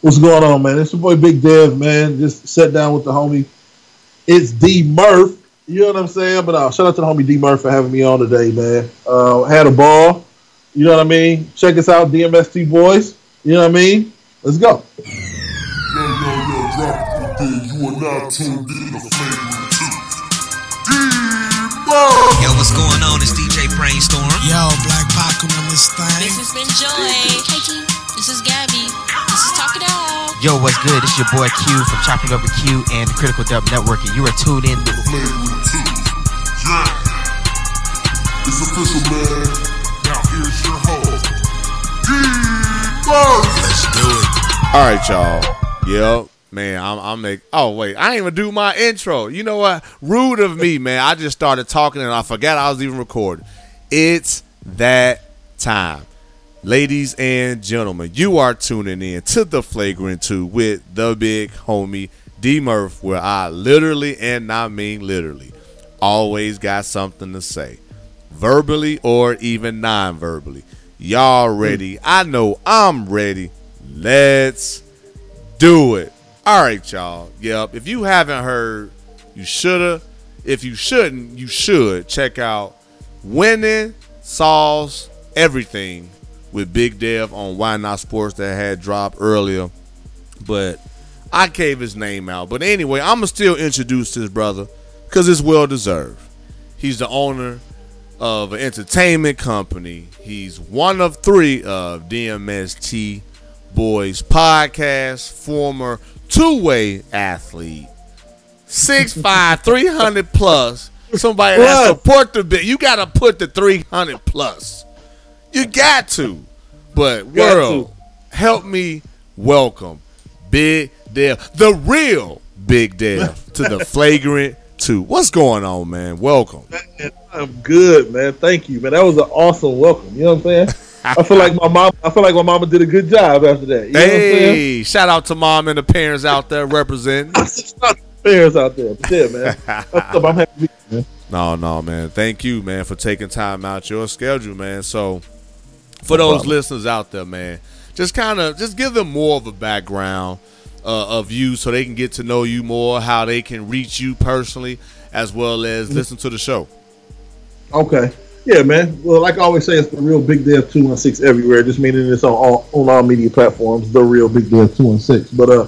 What's going on, man? It's your boy Big Dev, man. Just sat down with the homie. It's D Murph. You know what I'm saying? But uh, shout out to the homie D Murph for having me on today, man. Uh, had a ball. You know what I mean? Check us out, DMST Boys. You know what I mean? Let's go. Yo, yo, yo, drop the thing. You are now tuned in to Flagrant 2. Yo, what's going on? It's DJ Brainstorm. Yo, Black Pac on this thing. This has been Joy. Hey, This is Gabby. Yo, what's good? It's your boy Q from Chopping Up with Q and the Critical Dub Network, and you are tuned in to Flagrant 2. Yeah. It's official, man. Now here's your host, D-Murph! Let's do it. All right, y'all. Yep. Man, I'm I'm make oh wait, I didn't even do my intro. You know what? Rude of me, man. I just started talking and I forgot I was even recording. It's that time. Ladies and gentlemen, you are tuning in to the Flagrant 2 with the big homie D Murph, where I literally and I mean literally always got something to say. Verbally or even non verbally. Y'all hmm. ready? I know I'm ready. Let's do it. All right, y'all. Yep. If you haven't heard, you shoulda. If you shouldn't, you should check out Winning Solves Everything with Big Dev on Why Not Sports that had dropped earlier. But I gave his name out. But anyway, I'm gonna still introduce this brother because it's well deserved. He's the owner of an entertainment company. He's one of three of DMST Boys podcast, former two-way athlete, 6'5", 300 plus. Somebody that support the bit. You gotta put the 300 plus. You got to. But Got world, help me welcome Big Dev, the real Big Dev, to the flagrant two. What's going on, man? Welcome. Man, I'm good, man. Thank you, man. That was an awesome welcome. You know what I'm saying? I feel like my mom. I feel like my mama did a good job after that. You know what I'm saying? Hey, shout out to mom and the parents out there representing. Parents out there, but yeah, man. What's up? I'm happy. man. No, no, man. Thank you, man, for taking time out your schedule, man. So, for those listeners out there, man, just kind of just give them more of a background uh, of you, so they can get to know you more, how they can reach you personally, as well as listen to the show. Okay. Yeah, man. Well, like I always say, it's the real Big Dev two one six everywhere. Just meaning it's on all on all media platforms. The real Big Dev two one six. But uh,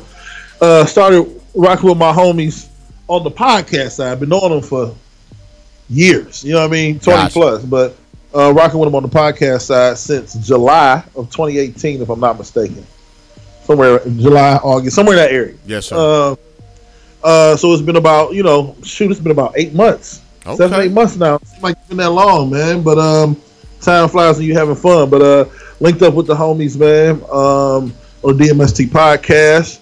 uh, started rocking with my homies on the podcast side. Been knowing them for years. You know what I mean? Twenty Gotcha. plus. But uh, rocking with them on the podcast side since July of 2018, if I'm not mistaken. Somewhere in July, August, somewhere in that area. Yes, sir. Uh, uh, so it's been about you know shoot, it's been about eight months, seven eight months now. It's like been that long, man. But um, time flies when you're having fun. But uh, linked up with the homies, man, um, on the DMST podcast.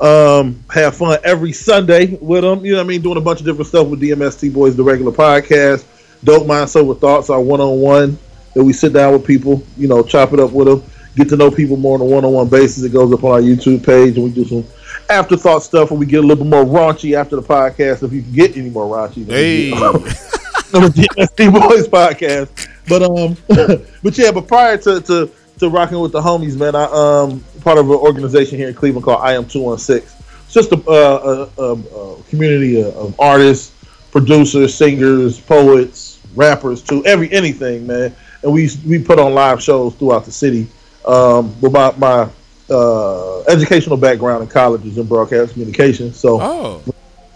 Um, have fun every Sunday with them. You know what I mean? Doing a bunch of different stuff with DMST Boys, the regular podcast. Dope Mind Sober Thoughts, our one on one that we sit down with people, you know, chop it up with them, get to know people more on a one on one basis. It goes up on our YouTube page, and we do some afterthought stuff, and we get a little bit more raunchy after the podcast. If you can get any more raunchy, Hey. the DMST Boys podcast. But um, but yeah, but prior to to to rocking with the homies, man, I um part of an organization here in Cleveland called I Am Two One Six. It's just a, a, a, a, a community of, of artists, producers, singers, poets, rappers, to Every anything, man. And we we put on live shows throughout the city. Um, but my my uh, educational background in college is in broadcast communication, so oh,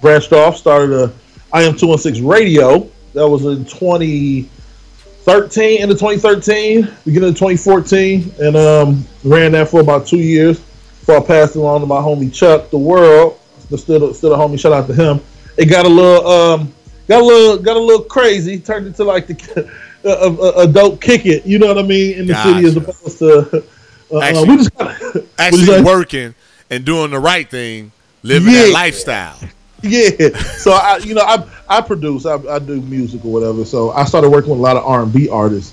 branched off, started a I am 216 radio. That was in 2013, into 2013, beginning of 2014, and um, ran that for about two years before I passed it along to my homie Chuck, the world. Still, still a homie. Shout out to him. It got a little, um, got a little, got a little crazy. Turned into like the a, a, a dope kick it. You know what I mean? In the city, as Gotcha. opposed to. Uh, uh, Actually- we just kinda, actually working and doing the right thing, living Yeah. that lifestyle. Yeah, so I, you know, I I produce, I, I do music or whatever. So I started working with a lot of R and B artists,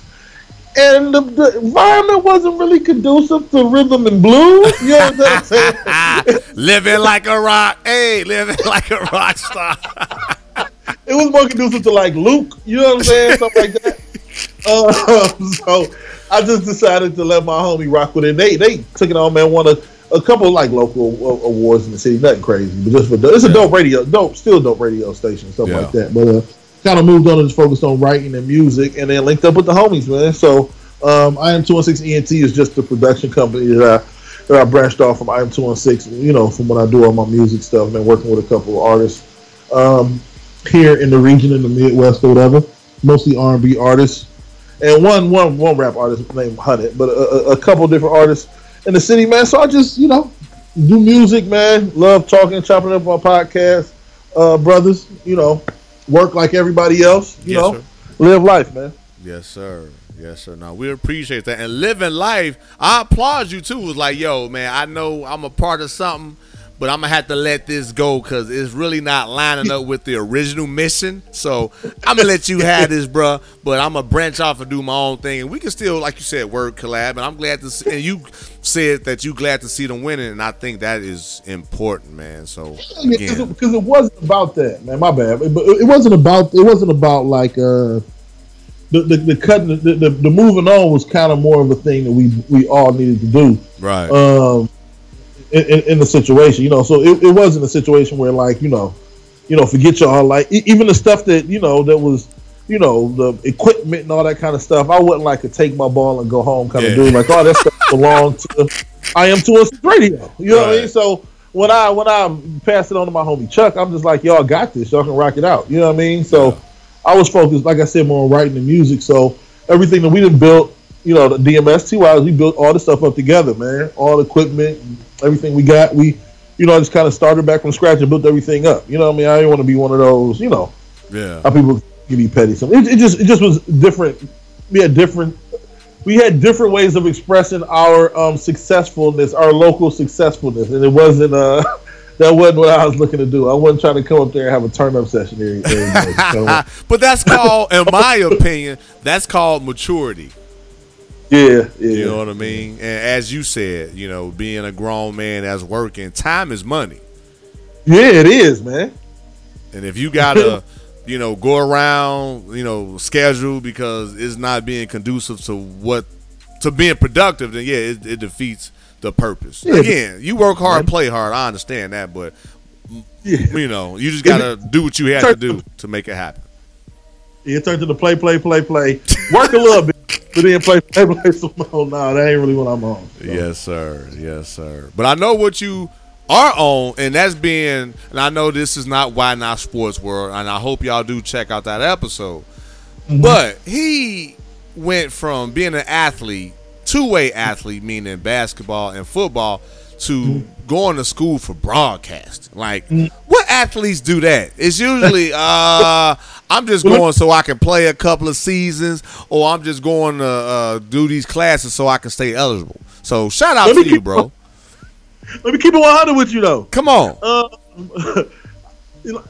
and the, the environment wasn't really conducive to rhythm and blues. You know what I'm saying? living like a rock. Hey, living like a rock star. It was more conducive to like Luke. You know what I'm saying? Stuff like that. Um, so I just decided to let my homie rock with it. They they took it on, man. Won a, a couple of like local awards in the city, nothing crazy, but just for it's a dope radio, dope, still dope radio station, stuff Yeah. like that. But uh, kind of moved on and just focused on writing and music, and then linked up with the homies, man. So um, I am two one six ENT is just the production company that I that I branched off from I am two one six. You know, from when I do all my music stuff, and working with a couple of artists um, here in the region in the Midwest or whatever, mostly R and B artists, and one one one rap artist named Hunnit, but a, a, couple different artists in the city, man. So I just you know do music, man. Love talking, chopping up on podcast, uh, brothers. You know, work like everybody else. You Yes, know, sir. live life, man. Yes, sir. Yes, sir. Now we appreciate that. And living life, I applaud you too. It's like, yo, man, I know I'm a part of something, but I'm gonna have to let this go because it's really not lining up with the original mission. So I'm gonna let you have this, bruh. But I'm gonna branch off and do my own thing, and we can still, like you said, word collab. And I'm glad to. See, and you said that you glad to see them winning, and I think that is important, man. So because it wasn't about that, man. My bad, but it wasn't about it wasn't about like uh the the, the cutting the, the the moving on was kind of more of a thing that we we all needed to do right, um in, in, the situation, you know. So it, it wasn't a situation where like you know, you know, forget y'all like even the stuff that you know that was. You know the equipment and all that kind of stuff. I wouldn't like to take my ball and go home, kind Yeah. of dude. Like, oh, that stuff belonged to I am two radio. You know what I mean? So when I when I pass it on to my homie Chuck, I'm just like, y'all got this. Y'all can rock it out. You know what I mean? So Yeah. I was focused, like I said, more on writing the music. So everything that we done built, you know, the DMS TY, we built all the stuff up together, man. All the equipment, everything we got, we, you know, I just kind of started back from scratch and built everything up. You know what I mean? I didn't want to be one of those, you know, yeah, how people can be petty. So it, it just it just was different. We had different we had different ways of expressing our um, successfulness, our local successfulness, and it wasn't uh that wasn't what I was looking to do. I wasn't trying to come up there and have a turn up session every, every day. So, but that's called, in my opinion, that's called maturity. Yeah, yeah, You know what I mean? And as you said, you know, being a grown man that's working, time is money. yeah, it is, man. And if you gotta, you know, go around, you know, schedule because it's not being conducive to what to being productive, then yeah, it, it defeats the purpose. Yeah. Again, you work hard, play hard. I understand that, but Yeah, you know, you just gotta do what you have to do to make it happen. it turned to the play, play, play, play, work a little bit, but then play, play, play some more. Nah, that ain't really what I'm on. So. Yes, sir. Yes, sir. But I know what you are on, and that's being. And I know this is not why not sports world, and I hope y'all do check out that episode. Mm-hmm. But he went from being an athlete, two way athlete, meaning basketball and football, to going to school for broadcast. Like, what athletes do that? It's usually, uh, I'm just going so I can play a couple of seasons, or I'm just going to uh, do these classes so I can stay eligible. So shout out to you, bro. Let me keep it 100 with you though. Come on. Uh, you know,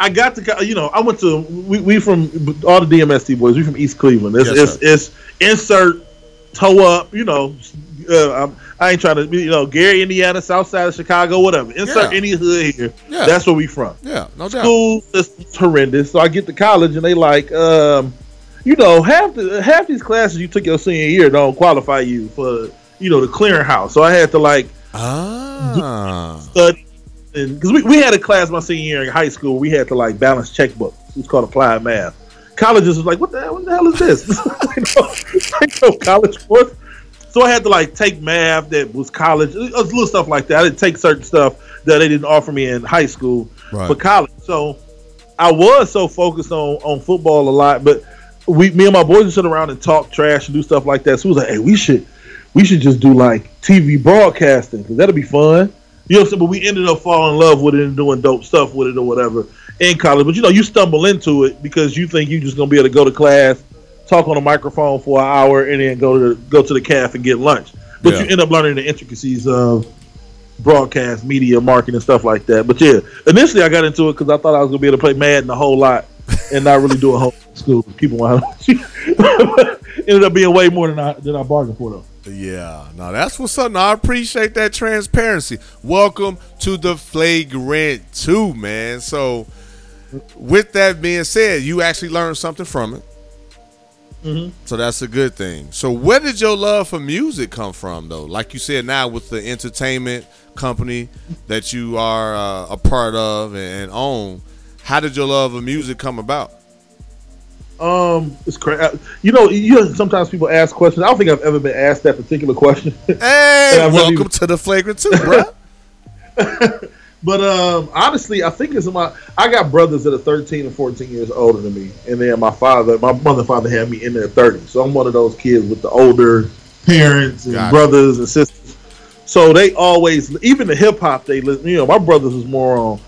I got to, you know, I went to we, we from all the DMST boys. We from East Cleveland. It's Yes, it's, it's insert toe up. You know, uh, I'm, I ain't trying to, be, you know, Gary, Indiana, South Side of Chicago, whatever. Insert Yeah. any hood here. Yeah. That's where we from. Yeah, no doubt. School system's horrendous. So I get to college and they like, um, you know, half the half these classes you took your senior year don't qualify you for, you know, the clearinghouse. So I had to like Ah. study and because we, we had a class my senior year in high school we had to like balance checkbooks it's called applied math colleges was like what the hell, what the hell is this I know, know college course so i had to like take math that was college it was little stuff like that i didn't take certain stuff that they didn't offer me in high school Right. for college so i was so focused on on football a lot but we me and my boys would sit around and talk trash and do stuff like that so we was like hey we should we should just do like TV broadcasting because that'll be fun. You know what I'm saying? But we ended up falling in love with it and doing dope stuff with it or whatever in college. But you know, you stumble into it because you think you're just gonna be able to go to class, talk on a microphone for an hour, and then go to the, go to the calf and get lunch. But Yeah. you end up learning the intricacies of broadcast, media, marketing, and stuff like that. But yeah, initially I got into it because I thought I was gonna be able to play Madden a whole lot and not really do a whole school. People want ended up being way more than I than I bargained for though. Yeah, now that's what's up. No, I appreciate that transparency. Welcome to the flagrant two, man. So, with that being said, you actually learned something from it. Mhm. So that's a good thing. So where did your love for music come from, though? Like you said, now with the entertainment company that you are uh, a part of and, and own, how did your love of music come about? Um, it's crazy. You know, you know, sometimes people ask questions. I don't think I've ever been asked that particular question. Hey, welcome even- to the flagrant two, bro. But um, honestly, I think it's my. I got brothers that are 13 and 14 years older than me, and then my father, my mother, and father had me in their 30s. So I'm one of those kids with the older parents and Gotcha. brothers and sisters. So they always, even the hip hop, they listen. You know, my brothers was more on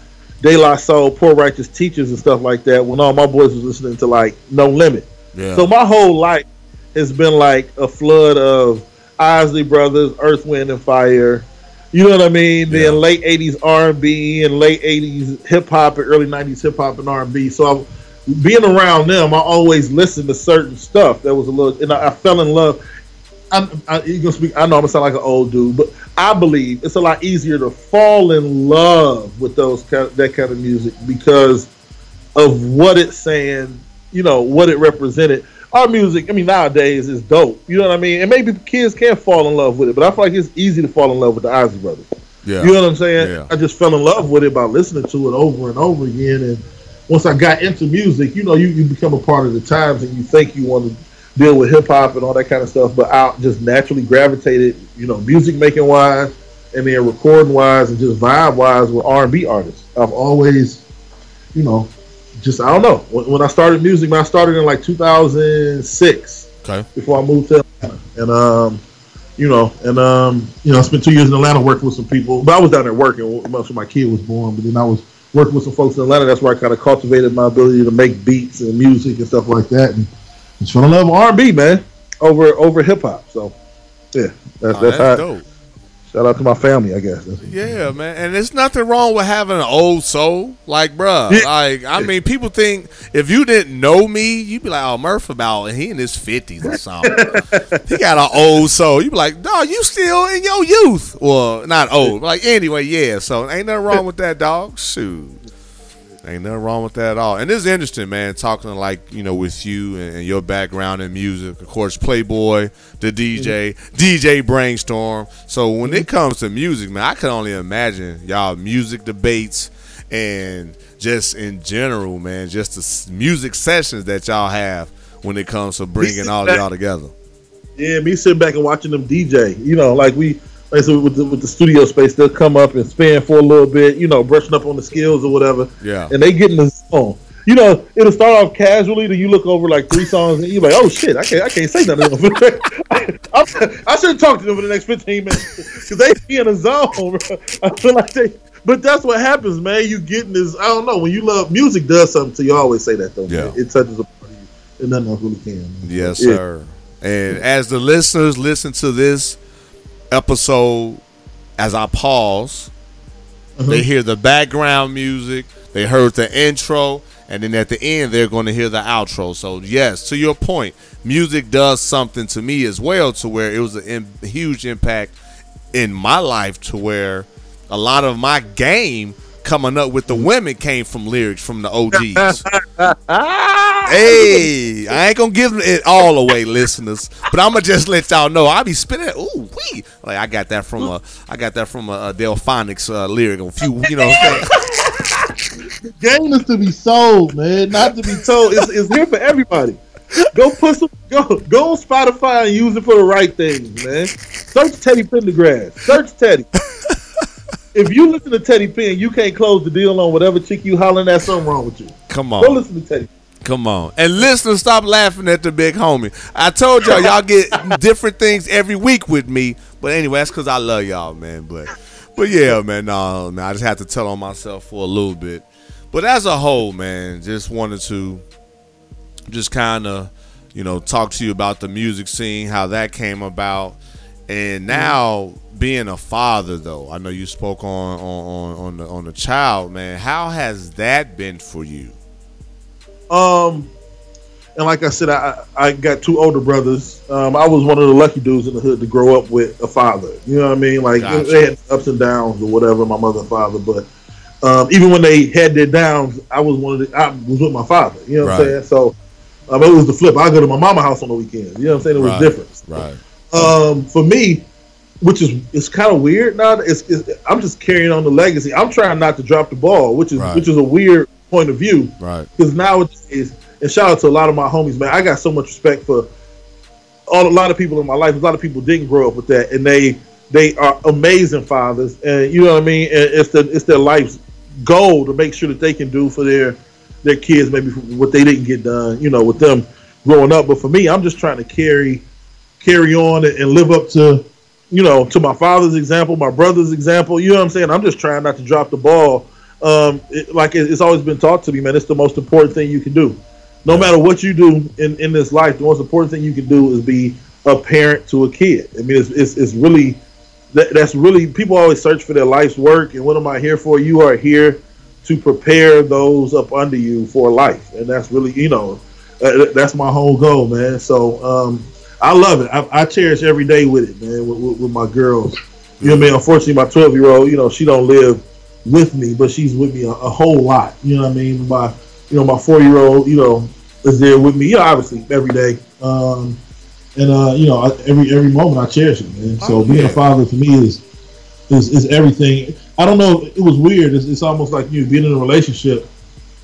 De La Soul, Poor Righteous Teachers, and stuff like that. When all my boys was listening to like No Limit. Yeah. So my whole life has been like a flood of Isley Brothers, Earth, Wind, and Fire. You know what I mean? Yeah. Then late '80s R&B and late '80s hip hop and early '90s hip hop and R&B. So I, being around them, I always listened to certain stuff that was a little, and I, I fell in love. I'm, I, you gonna speak? I know I'm gonna sound like an old dude, but I believe it's a lot easier to fall in love with those kind, that kind of music because of what it's saying. You know what it represented. Our music, I mean, nowadays is dope. You know what I mean? And maybe kids can't fall in love with it, but I feel like it's easy to fall in love with the Isley Brothers. yeah. You know what I'm saying? Yeah. I just fell in love with it by listening to it over and over again. And once I got into music, you know, you, you become a part of the times and you think you want to deal with hip hop and all that kind of stuff, but I just naturally gravitated, you know, music making wise and then recording wise and just vibe wise with R&B artists. I've always, you know, just, I don't know. When, when I started music, man, I started in like 2006 Okay. before I moved to Atlanta. And um, you know, and um, you know, I spent two years in Atlanta working with some people. But I was down there working most of my kid was born. But then I was working with some folks in Atlanta. That's where I kind of cultivated my ability to make beats and music and stuff like that. And just fell in love with R and B, man, over over hip hop. So yeah, that's Oh, that's, how. that's dope. Shout out to my family, I guess. Yeah, man, and there's nothing wrong with having an old soul, like, bruh. Yeah. Like, I mean, people think if you didn't know me, you'd be like, "Oh, Murph about, he in his fifties or something. he got an old soul." You'd be like, "Dog, you still in your youth?" Well, not old, like anyway, yeah. So ain't nothing wrong with that, dog. Shoot, ain't nothing wrong with that at all. And this is interesting, man. Talking like you know with you and, your background in music, of course, Playboy, the DJ, mm-hmm. DJ Brainstorm. So when it comes to music, man, I can only imagine y'all music debates and just in general, man, just the music sessions that y'all have when it comes to bringing all of y'all together. Yeah, me sitting back and watching them DJ. You know, like we, like I said, with the, with the studio space, they'll come up and spin for a little bit. You know, brushing up on the skills or whatever. Yeah. and they get in the zone. You know, it'll start off casually. Then you look over like three songs, and you're like, "Oh shit, I can't, I can't say nothing." them. I, I shouldn't talk to them for the next 15 minutes because they be in a zone. Bro. I feel like they, but that's what happens, man. You get in this. I don't know. When you love music, does something to you. I always say that though. man. Yeah. it touches a part of you, and nothing else really can. man. Yes, Yeah. sir. And as the listeners listen to this episode, as I pause, they mm-hmm. hear the background music, they heard the intro, and then at the end, they're going to hear the outro. So, yes, to your point, music does something to me as well, to where it was a im- huge impact in my life, to where a lot of my game coming up with the women came from lyrics from the OGs. Hey, I ain't gonna give it all away, listeners, but I'm gonna just let y'all know. I be spinning. Ooh, wee! Like I got that from a, I got that from a, a Delfonics uh, lyric. A few, you know. what I'm saying? game is to be sold, man, not to be told. It's, it's here for everybody. Go put some go go on Spotify and use it for the right things, man. Search Teddy Pendergrass. Search Teddy. If you listen to Teddy Penn, you can't close the deal on whatever chick you hollering at. Something wrong with you. Come on. Go listen to Teddy. come on, and listeners, stop laughing at the big homie. I told y'all, y'all get different things every week with me, but anyway, that's because I love y'all, man. But, but yeah, man, no, man, I just had to tell on myself for a little bit. But as a whole, man, just wanted to just kind of, you know, talk to you about the music scene, how that came about, and now being a father. Though I know you spoke on on on, on the on the child, man. How has that been for you? Um, and like I said, I I got two older brothers. Um, I was one of the lucky dudes in the hood to grow up with a father. You know what I mean? Like Gotcha. they had ups and downs or whatever. My mother and father, but um, even when they had their downs, I was one of the. I was with my father. You know what Right. I'm saying? So, I mean, it was the flip. I go to my mama house on the weekends. You know what I'm saying? It was Right. different. Right. Um, for me, which is it's kind of weird now. It's, it's I'm just carrying on the legacy. I'm trying not to drop the ball, which is Right. which is a weird point of view Right. because nowadays, and shout out to a lot of my homies, man. I got so much respect for all a lot of people in my life. A lot of people didn't grow up with that, and they they are amazing fathers, and you know what I mean. And it's the it's their life's goal to make sure that they can do for their their kids, maybe what they didn't get done, you know, with them growing up. But for me, I'm just trying to carry carry on and, live up to you know to my father's example, my brother's example. You know what I'm saying? I'm just trying not to drop the ball. Um, it, like it, it's always been taught to me, man. It's the most important thing you can do. No matter what you do in, in this life, the most important thing you can do is be a parent to a kid. I mean, it's it's, it's really that, that's really people always search for their life's work, and what am I here for? You are here to prepare those up under you for life, and that's really you know uh, that's my whole goal, man. So um, I love it. I, I cherish every day with it, man. With, with, with my girls, you know what I mean. Unfortunately, my twelve year old, you know, she don't live with me, but she's with me a, a whole lot. You know what I mean. My you know my four year old, you know, is there with me. You know, obviously every day. Um, and uh, you know, I- every every moment I cherish it, man. So Oh, being yeah. a father to me is is is everything. I don't know. It was weird. It's, it's almost like you being in a relationship.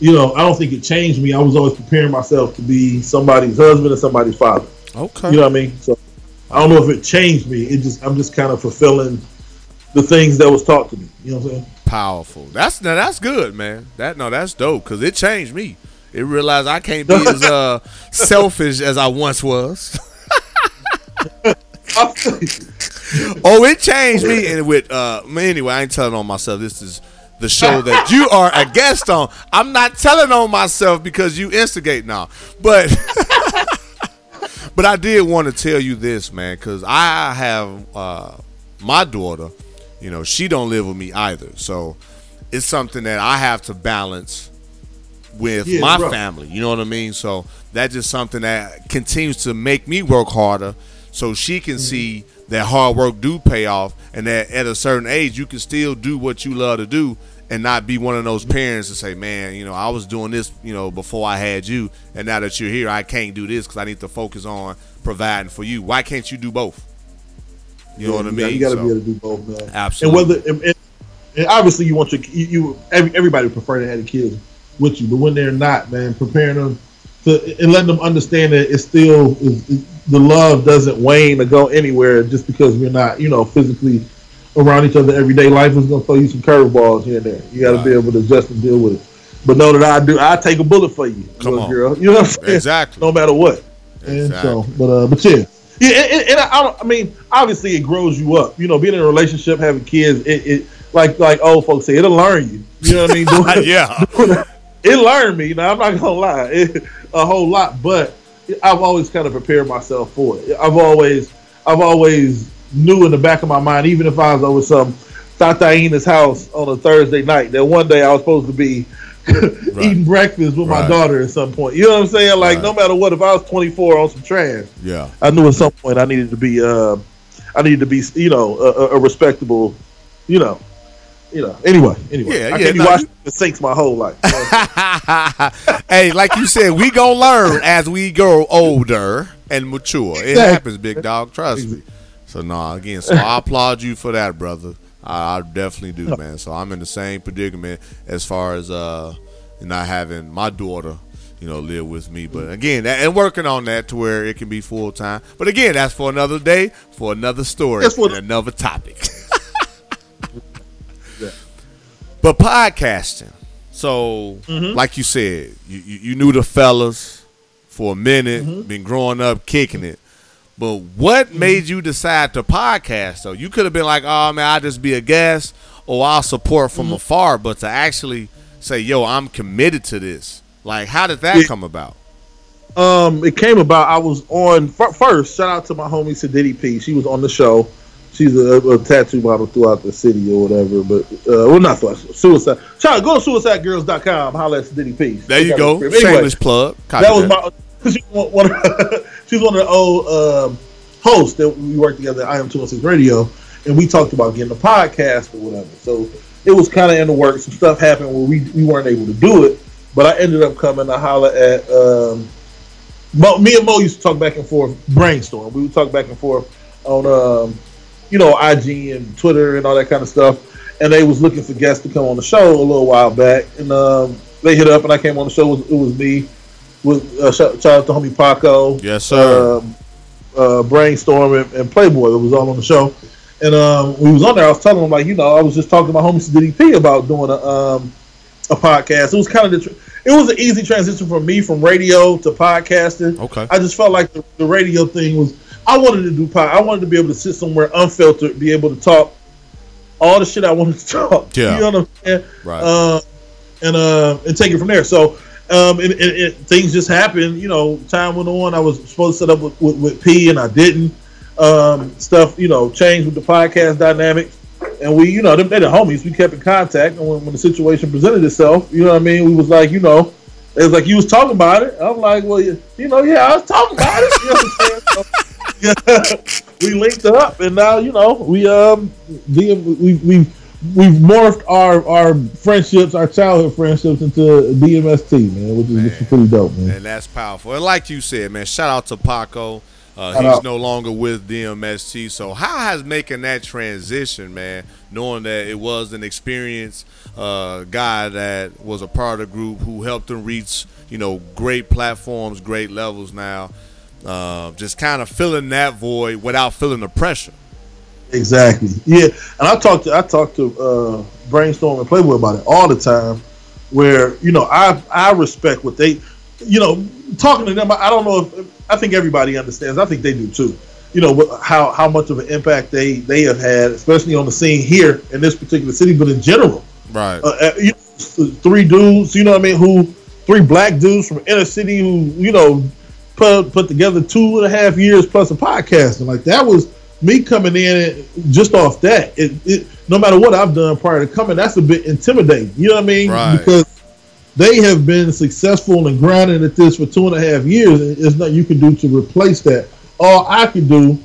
You know, I don't think it changed me. I was always preparing myself to be somebody's husband and somebody's father. Okay. You know what I mean? So I don't know if it changed me. It just I'm just kind of fulfilling the things that was taught to me. You know what I'm saying? Powerful. That's now that's good, man. That no, that's dope because it changed me. It realized I can't be as uh, selfish as I once was. oh, it changed me. And with uh, anyway, I ain't telling on myself. This is the show that you are a guest on. I'm not telling on myself because you instigate now, but. But I did want to tell you this, man, because I have uh, my daughter. You know, she don't live with me either, so it's something that I have to balance with Yeah, my family. You know what I mean? So that's just something that continues to make me work harder, so she can see that hard work do pay off, and that at a certain age you can still do what you love to do. And not be one of those parents to say, "Man, you know, I was doing this, you know, before I had you, and now that you're here, I can't do this because I need to focus on providing for you. Why can't you do both? You know what I mean? You got to So- be able to do both, man. Absolutely. And whether and, and, and obviously you want your you, you every, everybody would prefer to have the kids with you, but when they're not, man, preparing them to and letting them understand that it's still the love doesn't wane or go anywhere just because we're not you know physically around each other every day. Life is gonna throw you some curveballs here and there. You got to be able to adjust and deal with it. But know that I do. I take a bullet for you, Come little on. girl. You know what I'm saying? Exactly. No matter what. And so, Exactly. but uh, but yeah, yeah, and, and- and I, I, don't, I mean, obviously it grows you up. You know, being in a relationship, having kids, it, it like like old folks say, it'll learn you. You know what I mean? Doing- yeah. it learned me. Now I'm not gonna lie, it, a whole lot, but I've always kind of prepared myself for it. I've always, I've always knew in the back of my mind, even if I was over some Tatiana's house on a Thursday night, that one day I was supposed to be eating breakfast with my daughter at some point. You know what I'm saying? Like Right. no matter what, if I was 24 on some trash, Yeah. I knew at some point I needed to be, uh, I needed to be, you know, a, a- respectable, you know, you know. Anyway, anyway, Yeah, I yeah, can't be no, watching the sinks my whole life. Hey, like you said, we gonna learn as we grow older and mature. It happens, big dog. Trust me. So no, again, so I applaud you for that, brother. I, I definitely do, man. So I'm in the same predicament as far as uh not having my daughter, you know, live with me. But again, that, and working on that to where it can be full time. But again, that's for another day, for another story, That's for and another topic. But podcasting. So, like you said, you, you, you knew the fellas for a minute, been growing up kicking it. But what made you decide to podcast though? You could have been like, oh man, I'll just be a guest or I'll support from afar, but to actually say, yo, I'm committed to this. Like, how did that Yeah. come about? Um, it came about. I was on fir- first. Shout out to my homie Sadiddy P. She was on the show. She's a, a tattoo model throughout the city or whatever. But uh, well, not throughout suicide. Shout out, go to suicidegirls.com. Holla at Sadiddy P. There you go. Anyway, Shameless plug. Copy that was my. She's one, of, she's one of the old um, hosts that we worked together at I Am Two One Six Radio, and we talked about getting a podcast or whatever. So it was kind of in the works. Some stuff happened where we, we weren't able to do it, but I ended up coming to holler at um, Mo, me and Mo used to talk back and forth, brainstorm. We would talk back and forth on, um, you know, IG and Twitter and all that kind of stuff. And they was looking for guests to come on the show a little while back, and um, they hit up, and I came on the show. It was, it was me with uh, shout, shout out to homie Paco. Yes, sir. Um, uh, brainstorm and, and Playboy. It was all on the show, and um, we was on there. I was telling him like, you know, I was just talking to my homie DDP about doing a um, a podcast. It was kind of the. Tr- it was an easy transition for me from radio to podcasting. Okay. I just felt like the, the radio thing was. I wanted to do pod. I wanted to be able to sit somewhere unfiltered, be able to talk all the shit I wanted to talk. Yeah. You know what I'm saying? Right. Uh, and uh, and take it from there. So. Um, and, and, and things just happened. You know, time went on. I was supposed to set up with, with, with P, and I didn't. Um, stuff, you know, changed with the podcast dynamics, and we, you know, them, they're the homies. We kept in contact, and when, when the situation presented itself, you know what I mean. We was like, you know, it was like you was talking about it. I'm like, well, you, you know, yeah, I was talking about it. You know what I'm saying? So, yeah, we linked up, and now you know we um we we we we've morphed our our friendships, our childhood friendships into DMST, man, which is, which is pretty dope, man. And that's powerful. And like you said, man, shout out to Paco. Uh, he's out. no longer with DMST. So how has making that transition, man, knowing that it was an experienced uh, guy that was a part of the group who helped him reach, you know, great platforms, great levels now, uh, just kind of filling that void without feeling the pressure. Exactly. Yeah, and I talked to I talked to uh, Brainstorm and Playboy about it all the time. Where you know I I respect what they, you know, talking to them. I don't know if I think everybody understands. I think they do too. You know how how much of an impact they they have had, especially on the scene here in this particular city, but in general. Right. Uh, you know, three dudes, you know what I mean? Who three black dudes from inner city who you know put put together two and a half years plus of podcasting. Like that was me coming in just off that. It, it no matter what I've done prior to coming, that's a bit intimidating. You know what I mean? Right. Because they have been successful and grinding at this for two and a half years. and There's nothing you can do to replace that. All I could do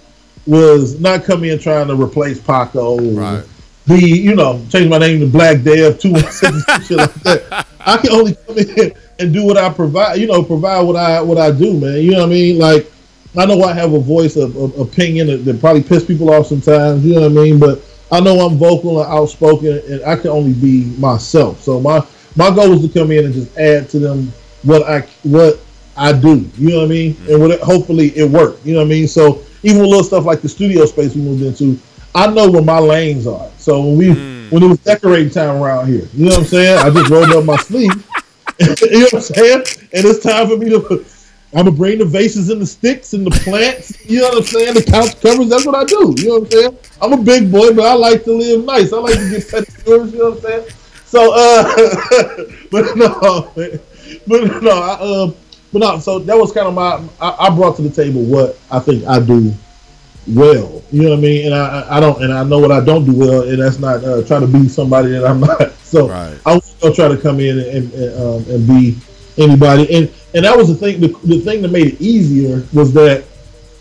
was not come in trying to replace Paco. or Right. Be you know change my name to Black Dev two one six shit like that. I can only come in and do what I provide. You know, provide what I what I do, man. You know what I mean? Like I know I have a voice of, of opinion that, that probably piss people off sometimes. You know what I mean? But I know I'm vocal and outspoken, and I can only be myself. So my my goal is to come in and just add to them what I what I do. You know what I mean? And mm-hmm. what it, hopefully it worked. You know what I mean? So even with little stuff like the studio space we moved into, I know where my lanes are. So when we mm. when it was decorating time around here, you know what I'm saying? I just rolled up my sleeve. you know what I'm saying? And it's time for me to. I'm gonna bring the vases and the sticks and the plants. You know what I'm saying? The couch covers. That's what I do. You know what I'm saying? I'm a big boy, but I like to live nice. I like to get pedicures. You know what I'm saying? So, uh, but no, but no, I, um, but no. So that was kind of my. I, I brought to the table what I think I do well. You know what I mean? And I, I- I don't, and I know what I don't do well, and that's not uh, trying to be somebody that I'm not. So Right. I was gonna try to come in and and, um, and be anybody, and and that was the thing. The, the thing that made it easier was that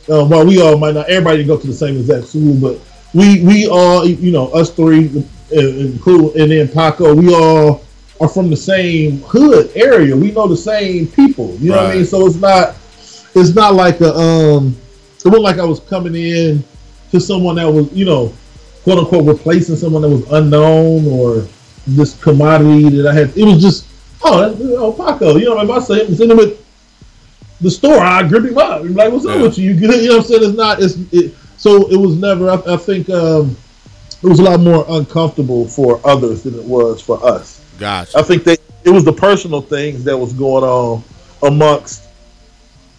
uh, while we all might not, everybody didn't go to the same exact school, but we we all, you know, us three, include and then Paco, we all are from the same hood area. We know the same people. You know what I mean? So it's not it's not like a um it wasn't like I was coming in to someone that was, you know, quote unquote replacing someone that was unknown or this commodity that I had. It was just, oh, that's, oh Paco, you know, if I say send him at the store, I grip him up. I'm like, what's up Yeah. with you? You good? You know what I'm saying? It's not. It's it, so it was never. I, I think um, it was a lot more uncomfortable for others than it was for us. Gotcha. I think that it was the personal things that was going on amongst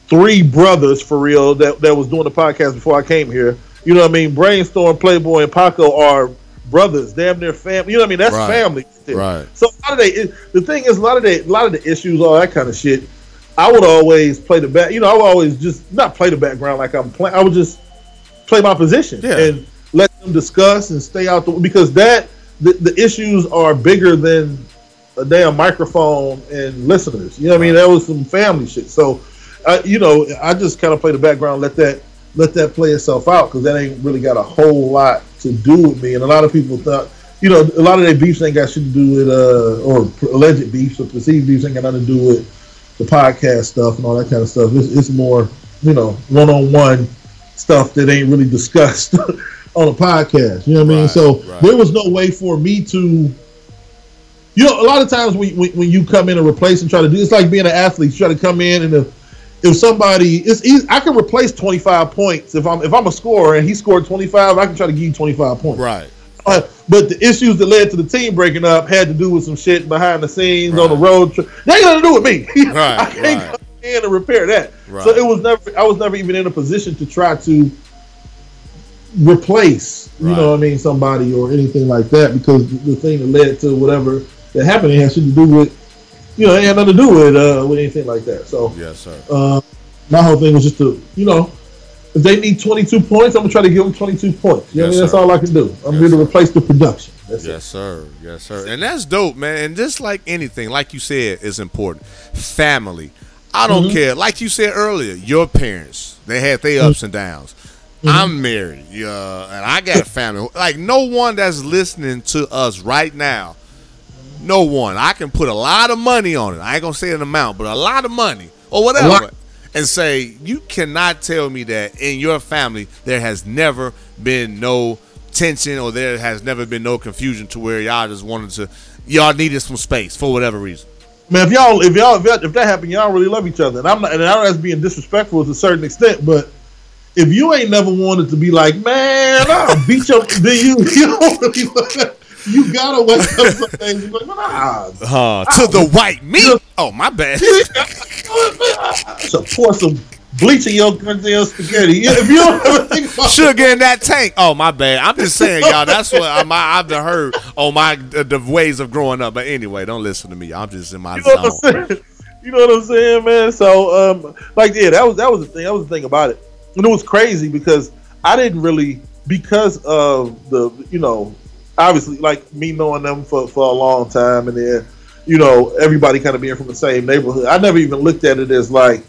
three brothers for real that, that was doing the podcast before I came here. You know what I mean? Brainstorm, Playboy, and Paco are brothers, damn near family. You know what I mean? That's Right. family. Right. So a lot of they, the thing is, a lot of the, a lot of the issues, all that kind of shit. I would always play the back. You know, I would always just not play the background like I'm playing. I would just play my position Yeah. and let them discuss and stay out the because that the, the issues are bigger than a damn microphone and listeners. You know what I mean? That was some family shit. So, uh, you know, I just kind of play the background, let that let that play itself out because that ain't really got a whole lot to do with me. And a lot of people thought, you know, a lot of their beefs ain't got shit to do with, uh, or alleged beefs or perceived beefs ain't got nothing to do with the podcast stuff and all that kind of stuff. It's, it's more, you know, one on one stuff that ain't really discussed on a podcast. You know what I mean? Right, So right. there was no way for me to. You know, a lot of times when, when, when you come in and replace and try to do, it's like being an athlete. You try to come in and if, if somebody, it's easy. I can replace twenty five points if I'm if I'm a scorer and he scored twenty five. I can try to give you twenty five points. Right. Uh, but the issues that led to the team breaking up had to do with some shit behind the scenes on the road trip. They ain't nothing to do with me. Right, I can't right. come in and repair that. Right. So it was never. I was never even in a position to try to replace. You Right. know what I mean? Somebody or anything like that because the thing that led to whatever that happened had shit to do with. You know, it had nothing to do with uh, with anything like that. So Yes, sir. uh, my whole thing was just to, you know, if they need 22 points, I'm gonna try to give them 22 points. You know what I mean? That's all I can do. I'm Yes, here to sir. replace the production. That's Yes, sir. Yes, sir. And that's dope, man. And just like anything, like you said, is important. Family. I don't Mm-hmm. care. Like you said earlier, your parents, they had their ups and downs. Mm-hmm. I'm married, yeah, and I got a family. Like no one that's listening to us right now, no one. I can put a lot of money on it. I ain't gonna say an amount, but a lot of money or whatever, lot. and say you cannot tell me that in your family there has never been no tension or there has never been no confusion to where y'all just wanted to y'all needed some space for whatever reason. Man, if y'all, if y'all, if, that, if that happened, y'all really love each other. And I'm not, and I don't as being disrespectful to a certain extent, but if you ain't never wanted to be like, man, I'll beat your, then you, you don't really, you gotta wake up some days and be like, nah, Uh, to the white meat. Oh my bad. to pour some bleach in your goddamn spaghetti. If you don't ever think about Sugar in that tank. Oh my bad. I'm just saying, y'all. That's what I'm, I've heard on my uh, the ways of growing up. But anyway, don't listen to me. I'm just in my You know zone. You know what I'm saying, man? So, um, like, yeah, that was that was the thing. That was the thing about it, and it was crazy because I didn't really because of the you know obviously like me knowing them for for a long time, and then you know everybody kind of being from the same neighborhood. I never even looked at it as like,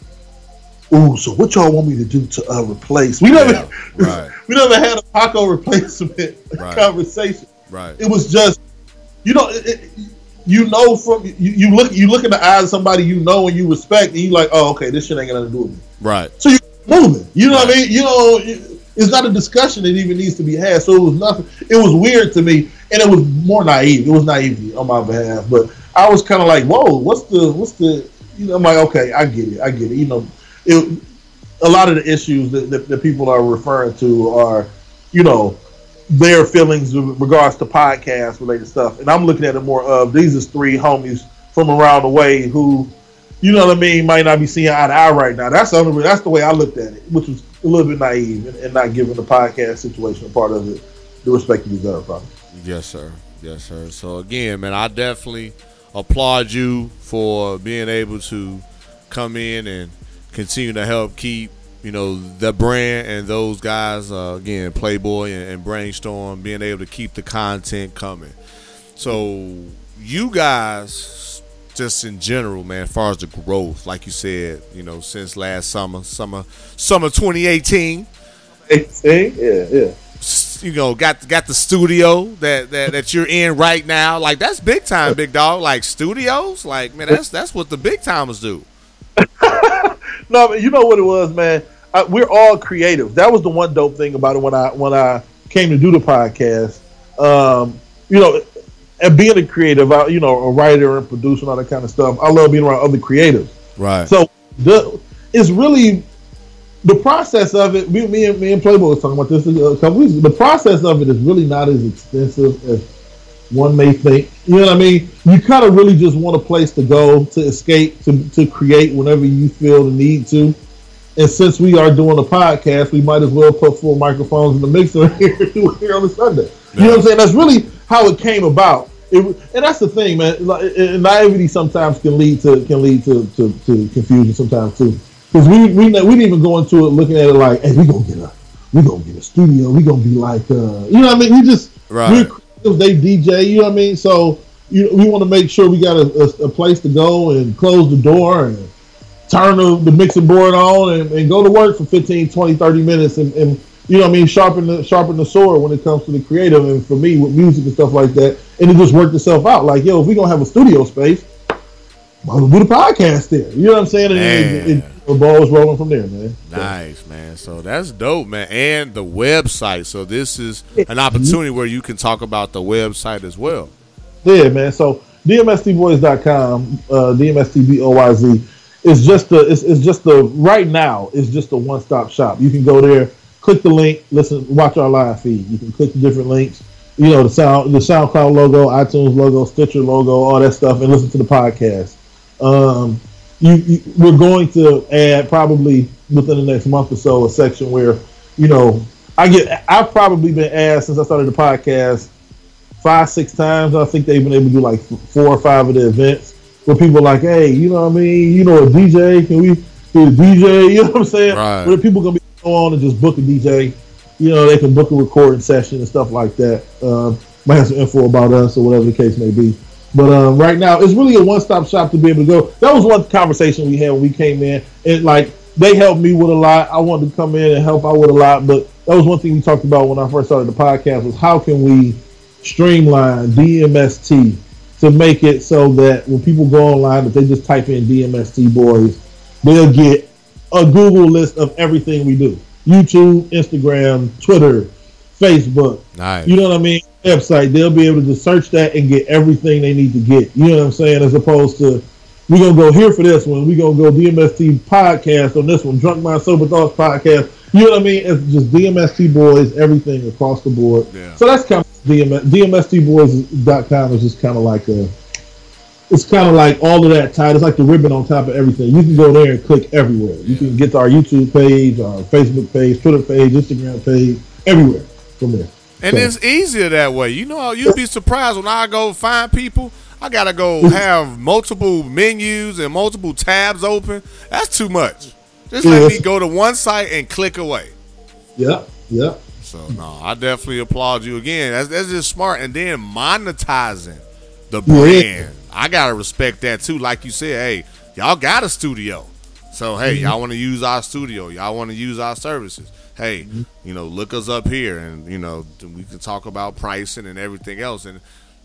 ooh, so what y'all want me to do to uh, replace? We never, Yeah, right. we never had a Paco replacement Right. conversation Right. it was just you know it, it, you know from you, you look you look in the eyes of somebody you know and you respect and you like oh okay this shit ain't got nothing to do with me Right. so you moving you know what I mean you know it's not a discussion that even needs to be had so it was nothing it was weird to me and it was more naive it was naivety on my behalf but I was kind of like whoa what's the what's the you know I'm like okay I get it I get it you know it a lot of the issues that, that, that people are referring to are you know their feelings with regards to podcast related stuff. And I'm looking at it more of these is three homies from around the way who, you know what I mean, might not be seeing eye to eye right now. That's the only, that's the way I looked at it, which was a little bit naive and, and not giving the podcast situation a part of it the respect deserves. Probably. Yes, sir. Yes, sir. So again, man, I definitely applaud you for being able to come in and continue to help keep you know the brand and those guys uh, again, Playboy and, and Brainstorm, being able to keep the content coming. So you guys, just in general, man, as far as the growth, like you said, you know, since last summer, summer, summer 2018 18? Yeah, yeah. you know, got got the studio that, that that you're in right now. Like that's big time, big dog. Like studios, like man, that's that's what the big timers do. No, but you know what it was, man. I, we're all creative. That was the one dope thing about it when I when I came to do the podcast. Um, you know, and being a creative, I, you know, a writer and producer and all that kind of stuff. I love being around other creatives. Right. So the it's really the process of it. Me, me and me and Playboy was talking about this a couple weeks. The process of it is really not as extensive as one may think. You know what I mean? You kind of really just want a place to go to escape to to create whenever you feel the need to. And since we are doing a podcast, we might as well put four microphones in the mixer here, here on a Sunday. You know what I'm saying? That's really how it came about. It, and that's the thing, man. Like, naivety sometimes can lead to can lead to, to, to confusion sometimes too. Because we we we didn't even go into it looking at it like, hey, we gonna get a we gonna get a studio. We gonna be like, uh, you know what I mean? We just Right. we're they DJ. You know what I mean? So you, we want to make sure we got a, a, a place to go and close the door and turn the, the mixing board on and, and go to work for 15 20 30 minutes and, and you know what i mean sharpen the sharpen the sword when it comes to the creative and for me with music and stuff like that and it just worked itself out like yo if we're gonna have a studio space might well do the podcast there. You know what I'm saying? And Man. it, it, the ball was rolling from there, man. Nice, man. So that's dope, man. And the website. So this is an opportunity where you can talk about the website as well. Yeah, man. So DMSTboys.com, uh, DMSTBOYZ is just the it's, it's just the right now it's just a one stop shop. You can go there, click the link, listen, watch our live feed. You can click the different links. You know the sound, the SoundCloud logo, iTunes logo, Stitcher logo, all that stuff, and listen to the podcast. Um, you, you we're going to add probably within the next month or so a section where you know I get I've probably been asked since I started the podcast five, six times. I think they've been able to do like four or five of the events where people are like, hey, you know what I mean? You know, a DJ, can we do a DJ? You know what I'm saying? Right. Where people gonna be go on and just book a DJ. You know, they can book a recording session and stuff like that. Um, might have some info about us or whatever the case may be. But um, right now, it's really a one-stop shop to be able to go. That was one conversation we had when we came in, and like they helped me with a lot. I wanted to come in and help out with a lot, but that was one thing we talked about when I first started the podcast was how can we streamline DMST to make it so that when people go online, if they just type in DMST boys, they'll get a Google list of everything we do: YouTube, Instagram, Twitter, Facebook. Nice. You know what I mean? Website. They'll be able to just search that and get everything they need to get. You know what I'm saying? As opposed to we're gonna go here for this one. We're gonna go DMST podcast on this one. Drunk Mind Sober Thoughts podcast. You know what I mean? It's just DMST boys, everything across the board. Yeah. So that's kind of DMS, DMSTboys.com is just kind of like a. It's kind of like all of that tied. It's like the ribbon on top of everything. You can go there and click everywhere. You can get to our YouTube page, our Facebook page, Twitter page, Instagram page, everywhere from there. And So- it's easier that way. You know, you'd be surprised when I go find people. I gotta go have multiple menus and multiple tabs open. That's too much. Just let me go to one site and click away. Yeah, yeah. So no, I definitely applaud you again. That's, that's just smart. And then monetizing the brand. I gotta respect that too. Like you said, hey, y'all got a studio. So hey, mm-hmm. y'all want to use our studio? Y'all want to use our services? Hey, mm-hmm. you know, look us up here, and you know, we can talk about pricing and everything else. And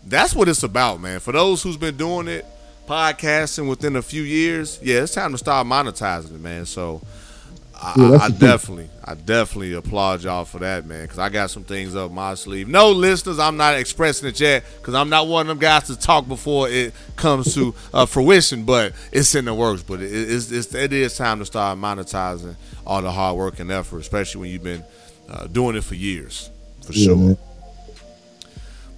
that's what it's about, man. For those who's been doing it, podcasting within a few years, yeah, it's time to start monetizing it, man. So I, I definitely, I definitely applaud y'all for that, man. Because I got some things up my sleeve. No listeners, I'm not expressing it yet because I'm not one of them guys to talk before it comes to uh, fruition. But it's in the works. But it, it's, it's it is time to start monetizing all the hard work and effort, especially when you've been uh, doing it for years, for Yeah, sure. man.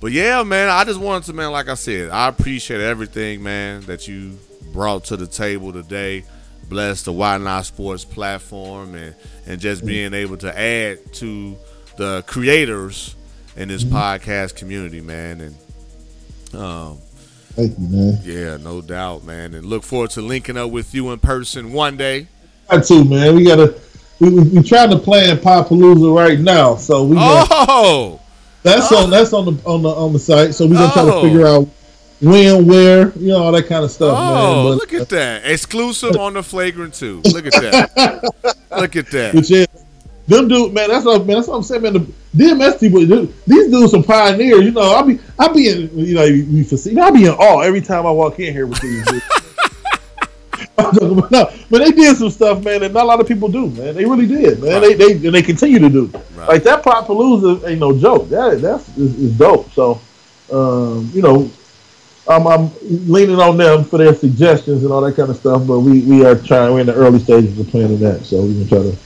But yeah, man, I just wanted to, man, like I said, I appreciate everything, man, that you brought to the table today. Bless the Why Not Sports platform and, and just being able to add to the creators in this podcast community, man. And um, Thank you, man. yeah, no doubt, man. And look forward to linking up with you in person one day. I too, man. We gotta. We, we, we trying to plan Palooza right now, so we gonna- Oh, that's on that's on the on the on the site. So we're gonna try to Oh. figure out when, where, you know, all that kind of stuff, oh, man. But, look at that. Exclusive on the Flagrant 2. Look at that. look at that. But yeah, them dude, man, that's what man, that's what I'm saying, man. The DMS people, dude, these dudes some pioneers. You know, I be, I be in, you know, you, you foresee, I be in awe every time I walk in here with these. dudes. I'm talking about, no, but they did some stuff, man, that not a lot of people do, man. They really did, man. Right. They, they, and they continue to do. Right. Like that Pop Palooza ain't no joke. That that's is, is dope. So, um, you know, I'm, I'm leaning on them for their suggestions and all that kind of stuff. But we, we are trying. We're in the early stages of planning that, so we're gonna try to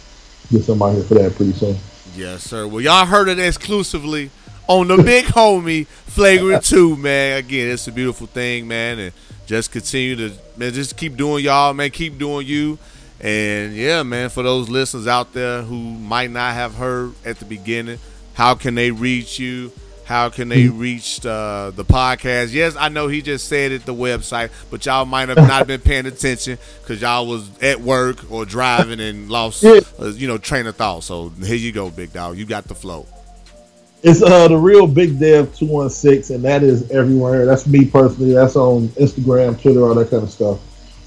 get somebody here for that pretty soon. Yes, sir. Well, y'all heard it exclusively on the big homie Flagrant 2, man. Again, it's a beautiful thing, man. And just continue to, man, just keep doing y'all, man. Keep doing you. And yeah, man, for those listeners out there who might not have heard at the beginning, how can they reach you? How can they reach uh, the podcast? Yes, I know he just said it, the website, but y'all might have not been paying attention because y'all was at work or driving and lost, uh, you know, train of thought. So here you go, big dog. You got the flow. It's uh the real Big Dev two one six, and that is everywhere. That's me personally. That's on Instagram, Twitter, all that kind of stuff.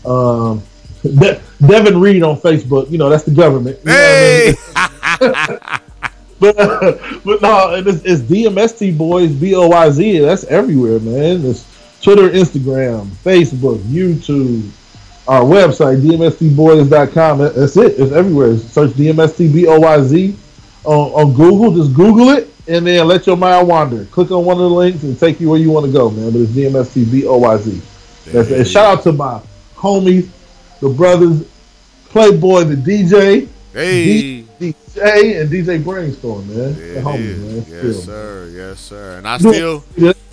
Um, De- Devin Reed on Facebook. You know, that's the government. You know what I mean? Hey, but but no, it's, it's DMST boys B O Y Z. That's everywhere, man. It's Twitter, Instagram, Facebook, YouTube, our website, dmstboys.com. That's it. It's everywhere. Search DMSTBOYZ on, on Google. Just Google it and then let your mind wander. Click on one of the links and take you where you want to go, man. But it's DMSTBOYZ. That's it. And shout out to my homies, the brothers, Playboy, the DJ, Hey. DJ, and DJ Brainstorm, man. It homies, is. man. Yes, Still, man. sir. Yes, sir. And I still.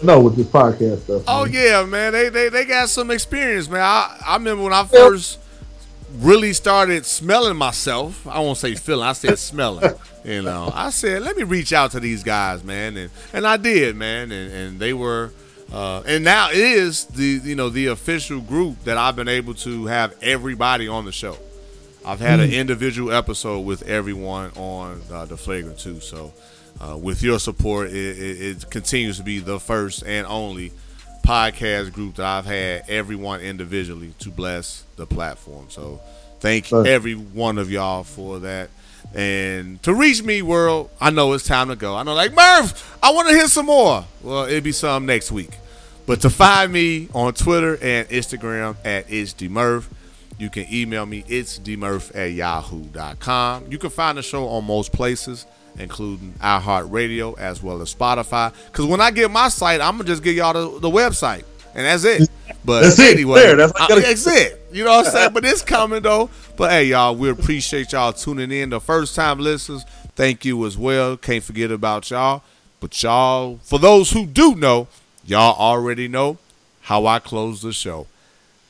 know with this podcast stuff. Oh man. yeah, man. They they they got some experience, man. I I remember when I first really started smelling myself. I won't say feeling. I said smelling. You know, I said let me reach out to these guys, man, and and I did, man, and and they were. Uh, and now it is the you know the official group that I've been able to have everybody on the show. I've had an individual episode with everyone on uh, the Flagrant 2. So, uh, with your support, it, it, it continues to be the first and only podcast group that I've had everyone individually to bless the platform. So, thank Right. every one of y'all for that. And to reach me, world, I know it's time to go. I know, like Murph, I want to hear some more. Well, it'll be some next week. But to find me on Twitter and Instagram at it's Murph, you can email me it's dmurph at yahoo.com. You can find the show on most places, including iHeartRadio as well as Spotify. Because when I get my site, I'm gonna just give y'all the, the website, and that's it. But That's it. anyway, There, that's gotta- that's it. You know what I'm saying? but it's coming though. But hey, y'all, we appreciate y'all tuning in. The first time listeners, thank you as well. Can't forget about y'all. But y'all, for those who do know, y'all already know how I close the show.